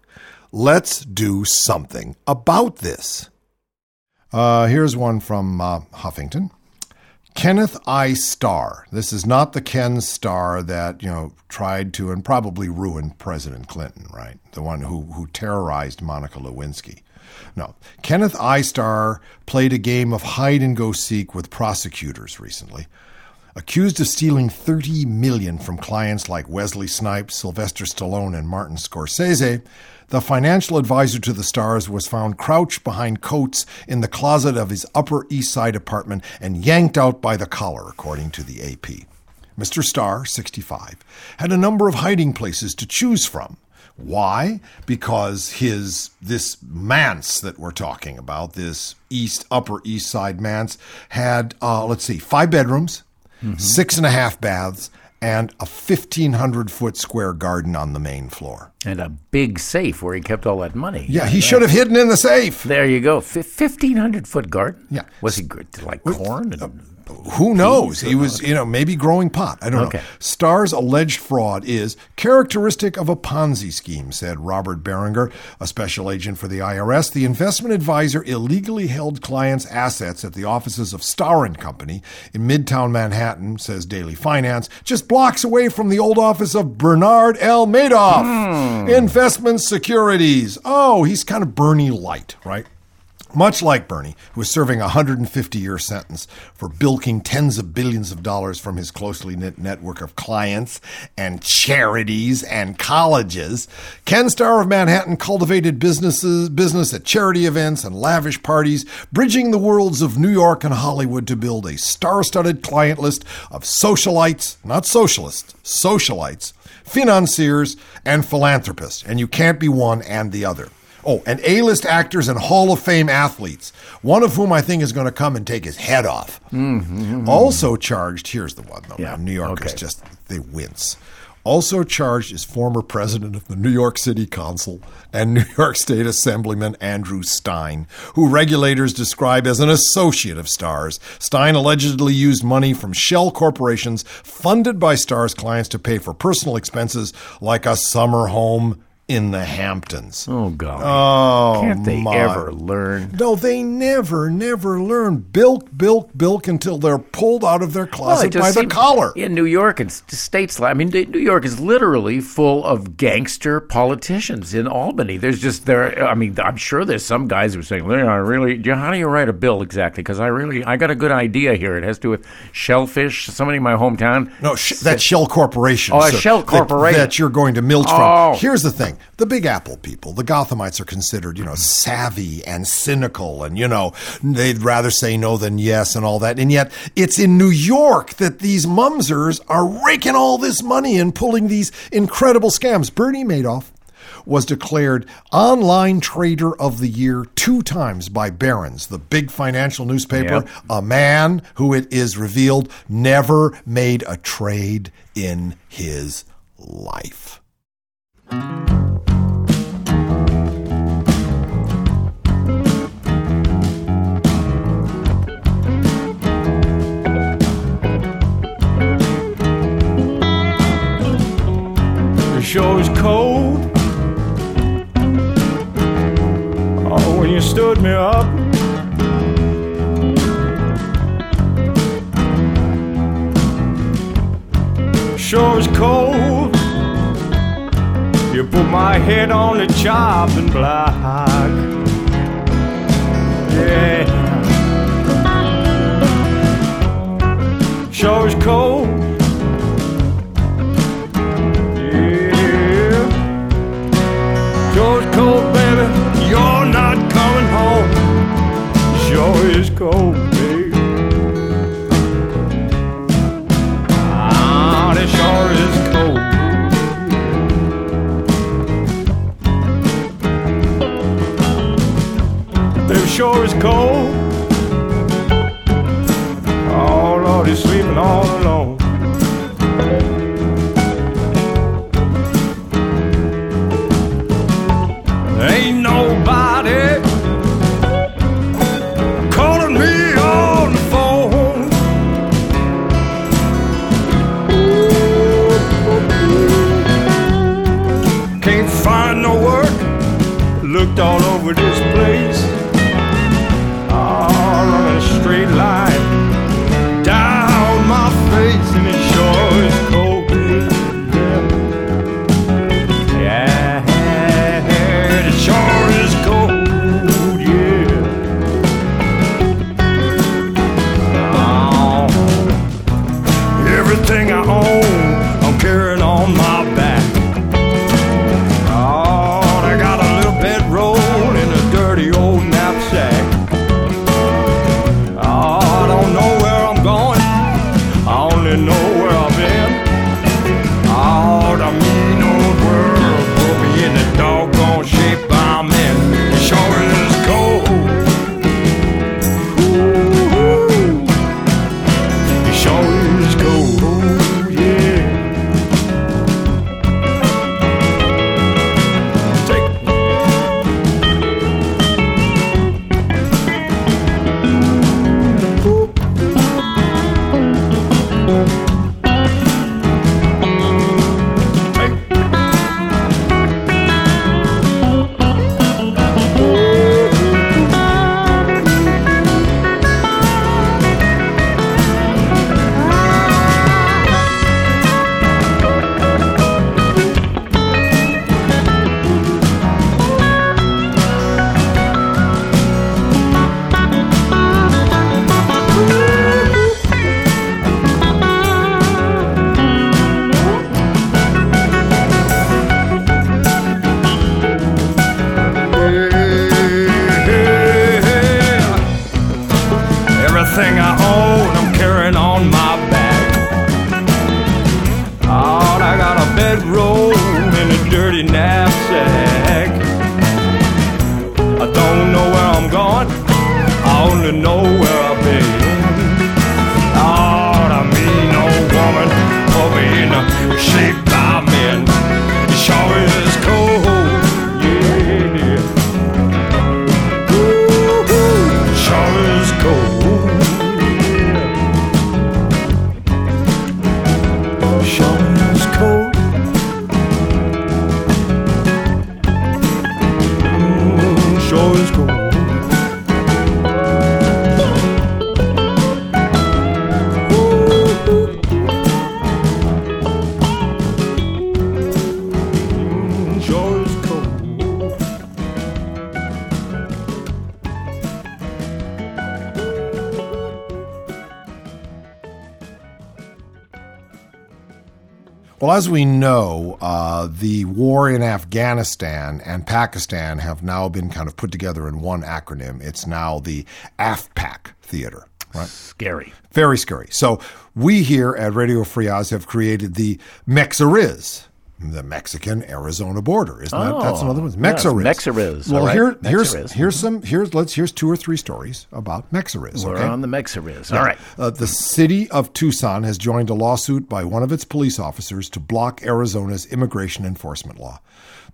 Let's do something about this. Uh, here's one from uh, Huffington. Kenneth I. Starr. This is not the Ken Starr that, you know, tried to and probably ruined President Clinton, right? The one who, who terrorized Monica Lewinsky. No. Kenneth I. Starr played a game of hide and go seek with prosecutors recently. Accused of stealing 30 million from clients like Wesley Snipes, Sylvester Stallone, and Martin Scorsese, the financial advisor to the stars was found crouched behind coats in the closet of his Upper East Side apartment and yanked out by the collar, according to the AP. Mr. Starr, 65, had a number of hiding places to choose from. Why? Because his this manse that we're talking about, this East Upper East Side manse, had uh, let's see, five bedrooms, mm-hmm. six and a half baths, and a 1,500 foot square garden on the main floor. And a big safe where he kept all that money. Yeah, he should have hidden in the safe. There you go. 1,500 foot garden? Yeah. Was he like corn? And- who knows? He was, you know, maybe growing pot. I don't okay. know. Starr's alleged fraud is characteristic of a Ponzi scheme, said Robert Berenger, a special agent for the IRS. The investment advisor illegally held clients' assets at the offices of Starr and Company in Midtown Manhattan, says Daily Finance, just blocks away from the old office of Bernard L. Madoff. Hmm. Investment securities. Oh, he's kind of Bernie light, right? Much like Bernie, who is serving a 150 year sentence for bilking tens of billions of dollars from his closely knit network of clients and charities and colleges, Ken Starr of Manhattan cultivated businesses, business at charity events and lavish parties, bridging the worlds of New York and Hollywood to build a star studded client list of socialites, not socialists, socialites, financiers, and philanthropists. And you can't be one and the other. Oh, and A list actors and Hall of Fame athletes, one of whom I think is going to come and take his head off. Mm-hmm. Also charged, here's the one though, yeah. man. New Yorkers okay. just, they wince. Also charged is former president of the New York City Council and New York State Assemblyman Andrew Stein, who regulators describe as an associate of Starr's. Stein allegedly used money from shell corporations funded by Starr's clients to pay for personal expenses like a summer home in the Hamptons. Oh God! Oh, Can't they my. ever learn? No, they never, never learn. Bilk, bilk, bilk until they're pulled out of their Well, closet just by the collar. In New York and states, I mean, New York is literally full of gangster politicians. In Albany, there's just there. I mean, I'm sure there's some guys who are saying, "Yeah, I really, how do you write a bill exactly?" Because I really, I got a good idea here. It has to do with shellfish. Somebody in my hometown. No, sh- that's Shell Corporation. Oh, a Shell that- Corporation. That, you're going to milch Oh. from. Here's the thing the Big Apple people, the Gothamites, are considered, you know, savvy and cynical, and, you know, they'd rather say no than yes and all that. And yet, it's in New York that these mumsers are raking all this money and pulling these incredible scams. Bernie Madoff was declared online trader of the year two times by Barron's, the big financial newspaper, Yep. a man who it is revealed never made a trade in his life. Is cold. Oh, when you stood me up. Sure is cold. You put my head on the chopping block. Yeah. Sure is cold. Sure cold, baby. You're not coming home. Sure is cold, baby. Ah, it sure is cold. It sure is cold. Oh, Lord, he's sleeping all alone. As we know, uh, the war in Afghanistan and Pakistan have now been kind of put together in one acronym. It's now the AFPAC theater, right? Scary. Very scary. So we here at Radio Free Oz have created the Mexariz, the Mexican Arizona border. Isn't that that's Oh, another one? yes, Mexariz. Mexariz. Well, right, here here's Mexariz. here's some here's let's here's two or three stories about Mexariz. We're okay? on the Mexariz. All right. Uh, the city of Tucson has joined a lawsuit by one of its police officers to block Arizona's immigration enforcement law.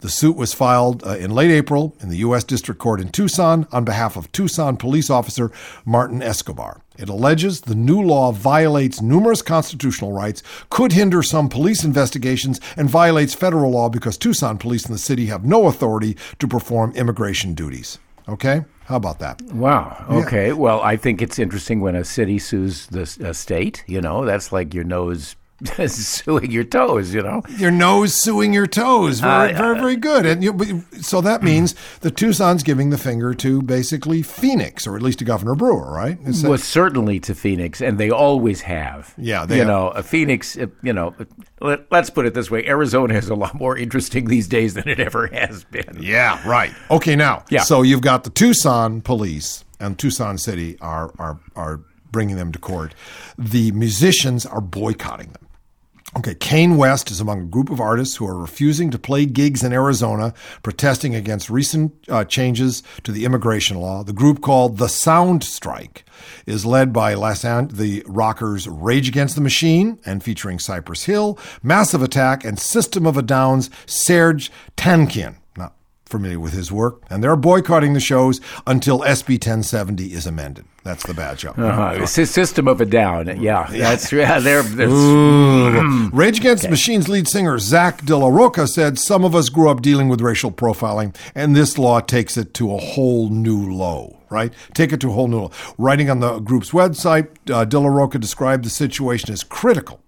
The suit was filed uh, in late April in the U.S. District Court in Tucson on behalf of Tucson police officer Martin Escobar. It alleges the new law violates numerous constitutional rights, could hinder some police investigations, and violates federal law because Tucson police in the city have no authority to perform immigration duties. Okay? How about that? Wow. Okay. Well, I think it's interesting when a city sues the state. You know, that's like your nose suing your toes. You know. your nose suing your toes. Very, Uh, very, very good. And you, so that means the Tucson's giving the finger to basically Phoenix, or at least to Governor Brewer, right? Is that- was certainly to Phoenix, and they always have. Yeah, they you have. know, a Phoenix. uh, You know, let, let's put it this way: Arizona is a lot more interesting these days than it ever has been. yeah, right. Okay, now, Yeah. so you've got the Tucson police and Tucson City are are are bringing them to court. The musicians are boycotting them. Okay, Kanye West is among a group of artists who are refusing to play gigs in Arizona, protesting against recent uh, changes to the immigration law. The group called the Sound Strike is led by Los An- the rockers Rage Against the Machine and featuring Cypress Hill, Massive Attack, and System of a Down's Serj Tankian. Familiar with his work, and they're boycotting the shows until SB 1070 is amended. That's the bad job. Uh, a system of a down. Yeah, that's yeah. They're, they're Rage Against the Machine's lead singer Zack de la Rocha said, Some of us grew up dealing with racial profiling, and this law takes it to a whole new low, right? Take it to a whole new low. Writing on the group's website, uh, De La Roca described the situation as critical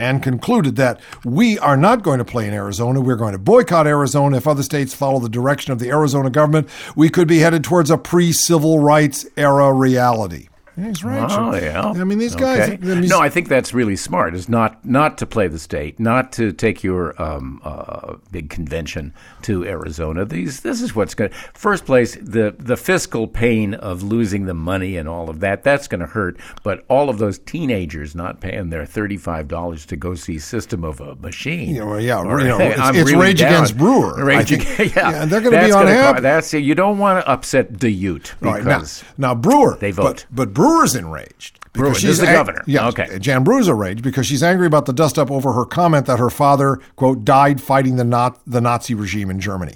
and concluded that we are not going to play in Arizona. We're going to boycott Arizona. If other states follow the direction of the Arizona government, we could be headed towards a pre civil rights era reality. Yeah, He's right. Oh yeah. I mean, these guys. Okay. the no, I think that's really smart. Is not not to play the state, not to take your um, uh, big convention to Arizona. These this is what's going. to First place, the the fiscal pain of losing the money and all of that. That's going to hurt. But all of those teenagers not paying their thirty five dollars to go see System of a Machine. Yeah, well, yeah, Or- you know, it's- it's really Rage down. Against Brewer, Rage think. Ag- yeah, Yeah, they're gonna be That's gonna unhappy. ca- That's you don't want to upset Deute Right, now, because now Brewer, They vote. but, but Brewer's enraged. because Brewer, is the ang- governor. Yeah, Okay. Jan Brewer's enraged because she's angry about the dust up over her comment that her father quote died fighting the not the Nazi regime in Germany.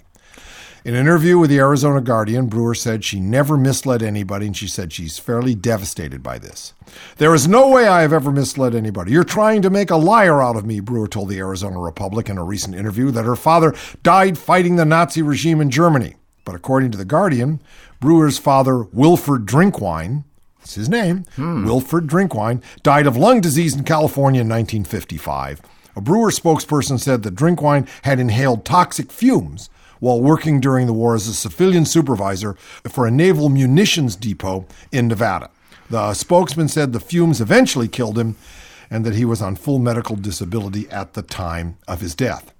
In an interview with the Arizona Guardian, Brewer said she never misled anybody, and she said she's fairly devastated by this. There is no way I have ever misled anybody. You're trying to make a liar out of me, Brewer told the Arizona Republic in a recent interview that her father died fighting the Nazi regime in Germany. But according to the Guardian, Brewer's father, Wilford Drinkwine, that's his name, Wilford Drinkwine, died of lung disease in California in 1955. A Brewer spokesperson said that Drinkwine had inhaled toxic fumes while working during the war as a civilian supervisor for a naval munitions depot in Nevada. The spokesman said the fumes eventually killed him and that he was on full medical disability at the time of his death.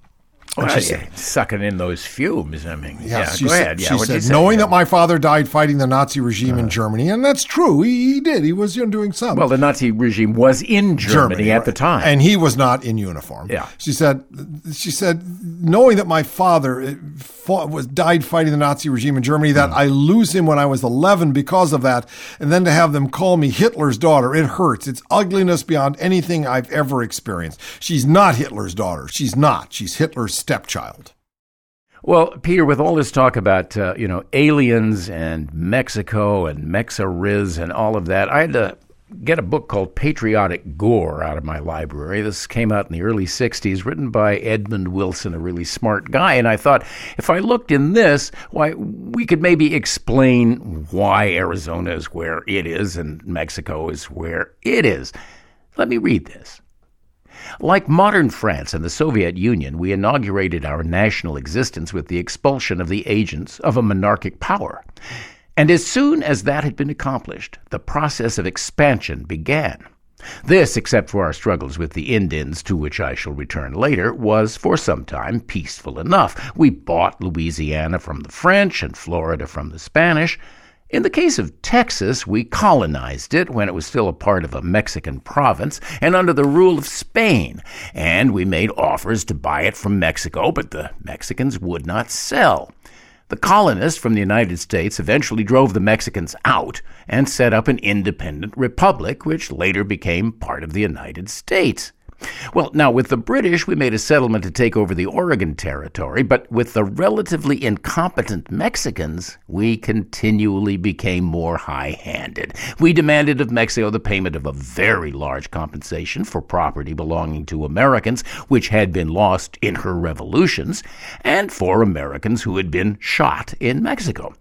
Well, she yeah, sucking in those fumes. I mean, yeah, she go said, ahead. Yeah, she what'd said, knowing Yeah. that my father died fighting the Nazi regime in Germany, and that's true, he, he did. He was doing some. Well, the Nazi regime was in Germany, at the time. and he was not in uniform. Yeah. she said. She said, knowing that my father uh, fought, was died fighting the Nazi regime in Germany, that Hmm. I lose him when I was 11 because of that, and then to have them call me Hitler's daughter, it hurts. It's ugliness beyond anything I've ever experienced. She's not Hitler's daughter. She's not. She's Hitler's stepchild. well, Peter, with all this talk about uh, you know aliens and Mexico and Mexariz and all of that, I had to get a book called Patriotic Gore out of my library. This came out in the early '60s, written by Edmund Wilson, a really smart guy. And I thought, if I looked in this, why we could maybe explain why Arizona is where it is and Mexico is where it is. Let me read this. Like modern France and the Soviet Union, we inaugurated our national existence with the expulsion of the agents of a monarchic power. And as soon as that had been accomplished, the process of expansion began. This, except for our struggles with the Indians, to which I shall return later, was for some time peaceful enough. We bought Louisiana from the French and Florida from the Spanish. In the case of Texas, we colonized it when it was still a part of a Mexican province and under the rule of Spain, and we made offers to buy it from Mexico, but the Mexicans would not sell. The colonists from the United States eventually drove the Mexicans out and set up an independent republic, which later became part of the United States. Well, now with the British, we made a settlement to take over the Oregon Territory, but with the relatively incompetent Mexicans, we continually became more high handed. We demanded of Mexico the payment of a very large compensation for property belonging to Americans, which had been lost in her revolutions, and for Americans who had been shot in Mexico.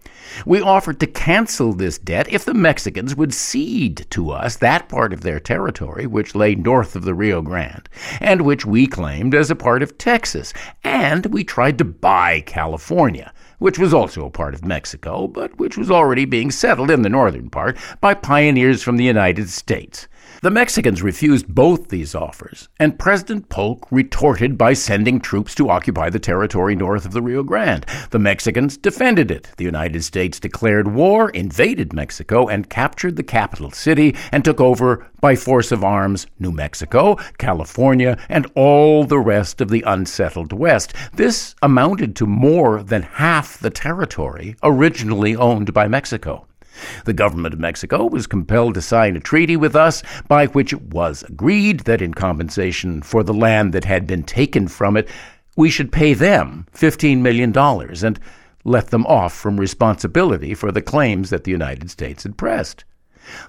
We offered to cancel this debt if the Mexicans would cede to us that part of their territory which lay north of the Rio Grande, and which we claimed as a part of Texas, and we tried to buy California, which was also a part of Mexico, but which was already being settled in the northern part by pioneers from the United States. The Mexicans refused both these offers, and President Polk retorted by sending troops to occupy the territory north of the Rio Grande. The Mexicans defended it. The United States declared war, invaded Mexico, and captured the capital city and took over by force of arms New Mexico, California, and all the rest of the unsettled West. This amounted to more than half the territory originally owned by Mexico. The government of Mexico was compelled to sign a treaty with us by which it was agreed that in compensation for the land that had been taken from it, we should pay them $15 million and let them off from responsibility for the claims that the United States had pressed.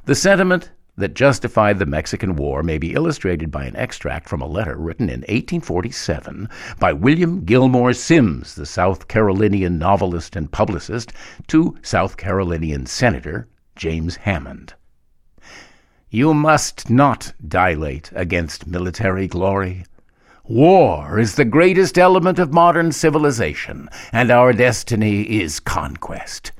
The sentiment that justified the Mexican War may be illustrated by an extract from a letter written in 1847 by William Gilmore Simms, the South Carolinian novelist and publicist, to South Carolinian Senator James Hammond. You must not dilate against military glory. War is the greatest element of modern civilization, and our destiny is conquest.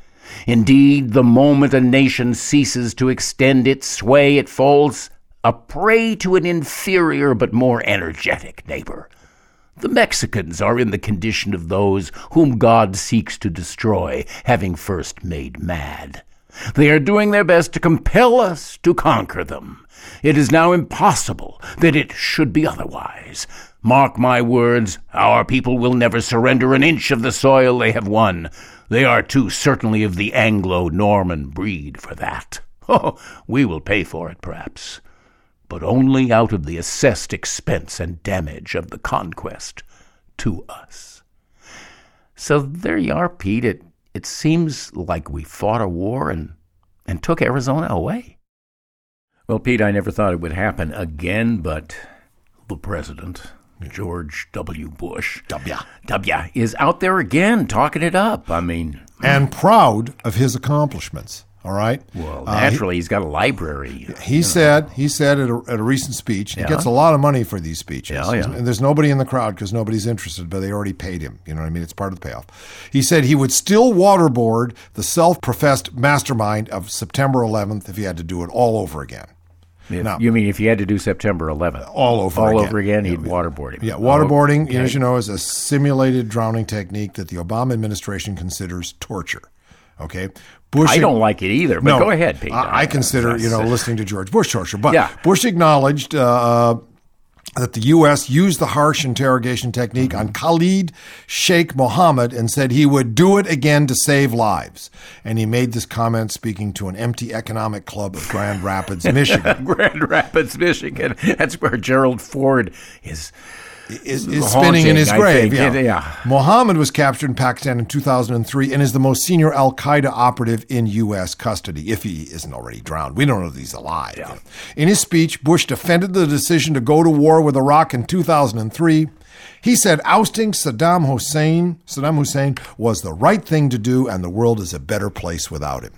Indeed, the moment a nation ceases to extend its sway, it falls a prey to an inferior but more energetic neighbor. The Mexicans are in the condition of those whom God seeks to destroy, having first made mad. They are doing their best to compel us to conquer them. It is now impossible that it should be otherwise. Mark my words, our people will never surrender an inch of the soil they have won. They are too certainly of the Anglo Norman breed for that. Oh, we will pay for it, perhaps, but only out of the assessed expense and damage of the conquest to us. So there you are, Pete. It, it seems like we fought a war and, and took Arizona away. Well, Pete, I never thought it would happen again, but the president, George W. Bush, W. W, is out there again talking it up. I mean, and proud of his accomplishments. All right. well, Uh, naturally, he's got a library. He said he said at a, at a recent speech, Yeah. he gets a lot of money for these speeches. Yeah, yeah. And there's nobody in the crowd because nobody's interested, but they already paid him. You know what I mean? It's part of the payoff. He said he would still waterboard the self-professed mastermind of September 11th if he had to do it all over again. If- No. You mean if you had to do September 11th? All over All again. over again, he'd waterboard him. Yeah, waterboarding, okay. as you know, is a simulated drowning technique that the Obama administration considers torture. Okay, Bush. I don't like it either, but go ahead, Pete. I, I consider, you know, listening to George Bush torture, but Yeah. Bush acknowledged uh, that the U.S. used the harsh interrogation technique on Khalid Sheikh Mohammed and said he would do it again to save lives. And he made this comment speaking to an empty economic club of Grand Rapids, Michigan. Grand Rapids, Michigan. That's where Gerald Ford is. Is, is spinning in his I grave. think. Yeah. Yeah. Mohammed was captured in Pakistan in 2003 and is the most senior Al Qaeda operative in U.S. custody, if he isn't already drowned. We don't know if he's alive. know. In his speech, Bush defended the decision to go to war with Iraq in 2003. He said ousting Saddam Hussein, Saddam Hussein was the right thing to do, and the world is a better place without him.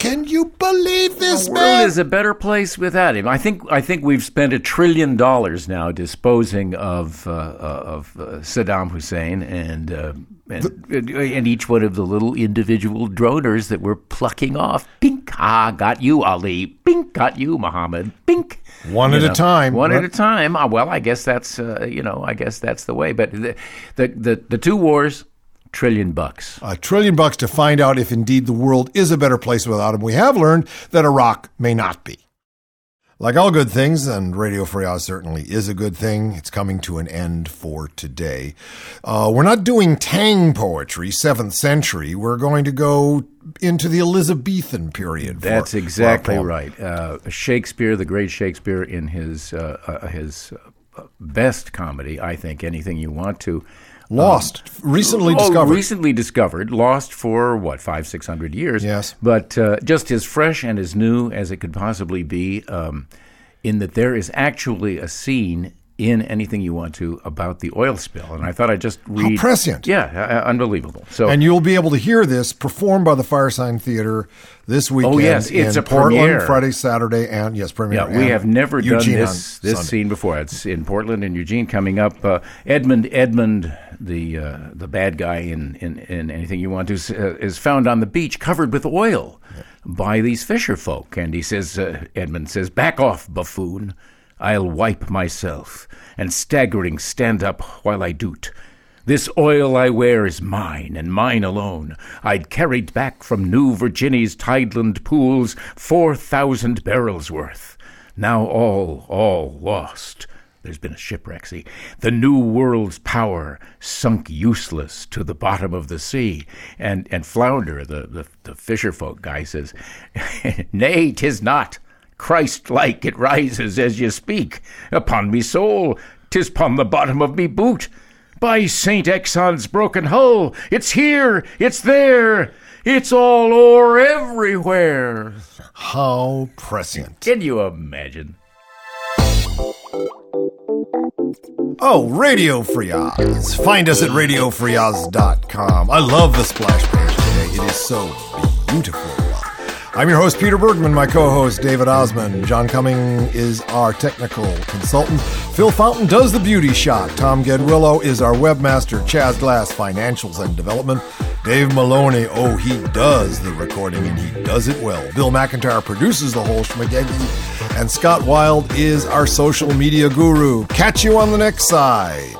Can you believe this, The man? world is a better place without him. I think. I think we've spent a trillion dollars now disposing of uh, uh, of uh, Saddam Hussein and, uh, and and each one of the little individual droners that we're plucking off. Pink, ha, got you, Ali. Bink, got you, Muhammad. Bink. One You at a time. One at a time. Uh, well, I guess that's uh, you know, I guess that's the way. But the the the, the two wars, trillion bucks. a trillion bucks to find out if indeed the world is a better place without him. We have learned that Iraq may not be. Like all good things, and Radio Free Oz certainly is a good thing, it's coming to an end for today. Uh, we're not doing Tang poetry, 7th century. We're going to go into the Elizabethan period. That's for exactly poem. right. Uh, Shakespeare, the great Shakespeare, in his uh, uh, his uh, best comedy, I think, anything you want to. Lost, recently Oh, discovered. recently discovered, lost for what five, six hundred years. Yes. but uh, just as fresh and as new as it could possibly be. Um, in that there is actually a scene in anything you want to about the oil spill, and I thought I'd just read. How prescient. Yeah, uh, unbelievable. So and you'll be able to hear this performed by the Firesign Theater this weekend. Oh, yes, it's in a Portland, premiere. Friday, Saturday, and yes, premiere. Yeah, we have never Eugene done this this scene before. It's in Portland and Eugene coming up. Uh, Edmund Edmund, the uh, the bad guy in, in, in anything you want to, uh, is found on the beach covered with oil by these fisher folk, and he says, uh, Edmund says, "Back off, buffoon! I'll wipe myself, and staggering stand up while I do't." This oil I wear is mine, and mine alone. I'd carried back from New Virginia's tideland pools four thousand barrels worth. Now all, all lost. There's been a shipwreck, see. The new world's power sunk useless to the bottom of the sea. And and Flounder, the, the, the fisher folk guy, says, Nay, tis not. Christ like it rises as ye speak. Upon me soul, 'tis upon the bottom of me boot. By Saint Exon's broken hull, it's here, it's there, it's all o'er everywhere. How prescient. Can you imagine? Oh, Radio Free Oz. Find us at radiofreeoz.com. I love the splash page today. It is so beautiful. I'm your host, Peter Bergman, my co host, David Ossman. John Cumming is our technical consultant. Phil Fountain does the beauty shot. Tom Gedwillow is our webmaster. Chaz Glass, financials and development. Dave Maloney, oh, he does the recording and he does it well. Bill McIntyre produces the whole schmagegi. And Scott Wild is our social media guru. Catch you on the next side.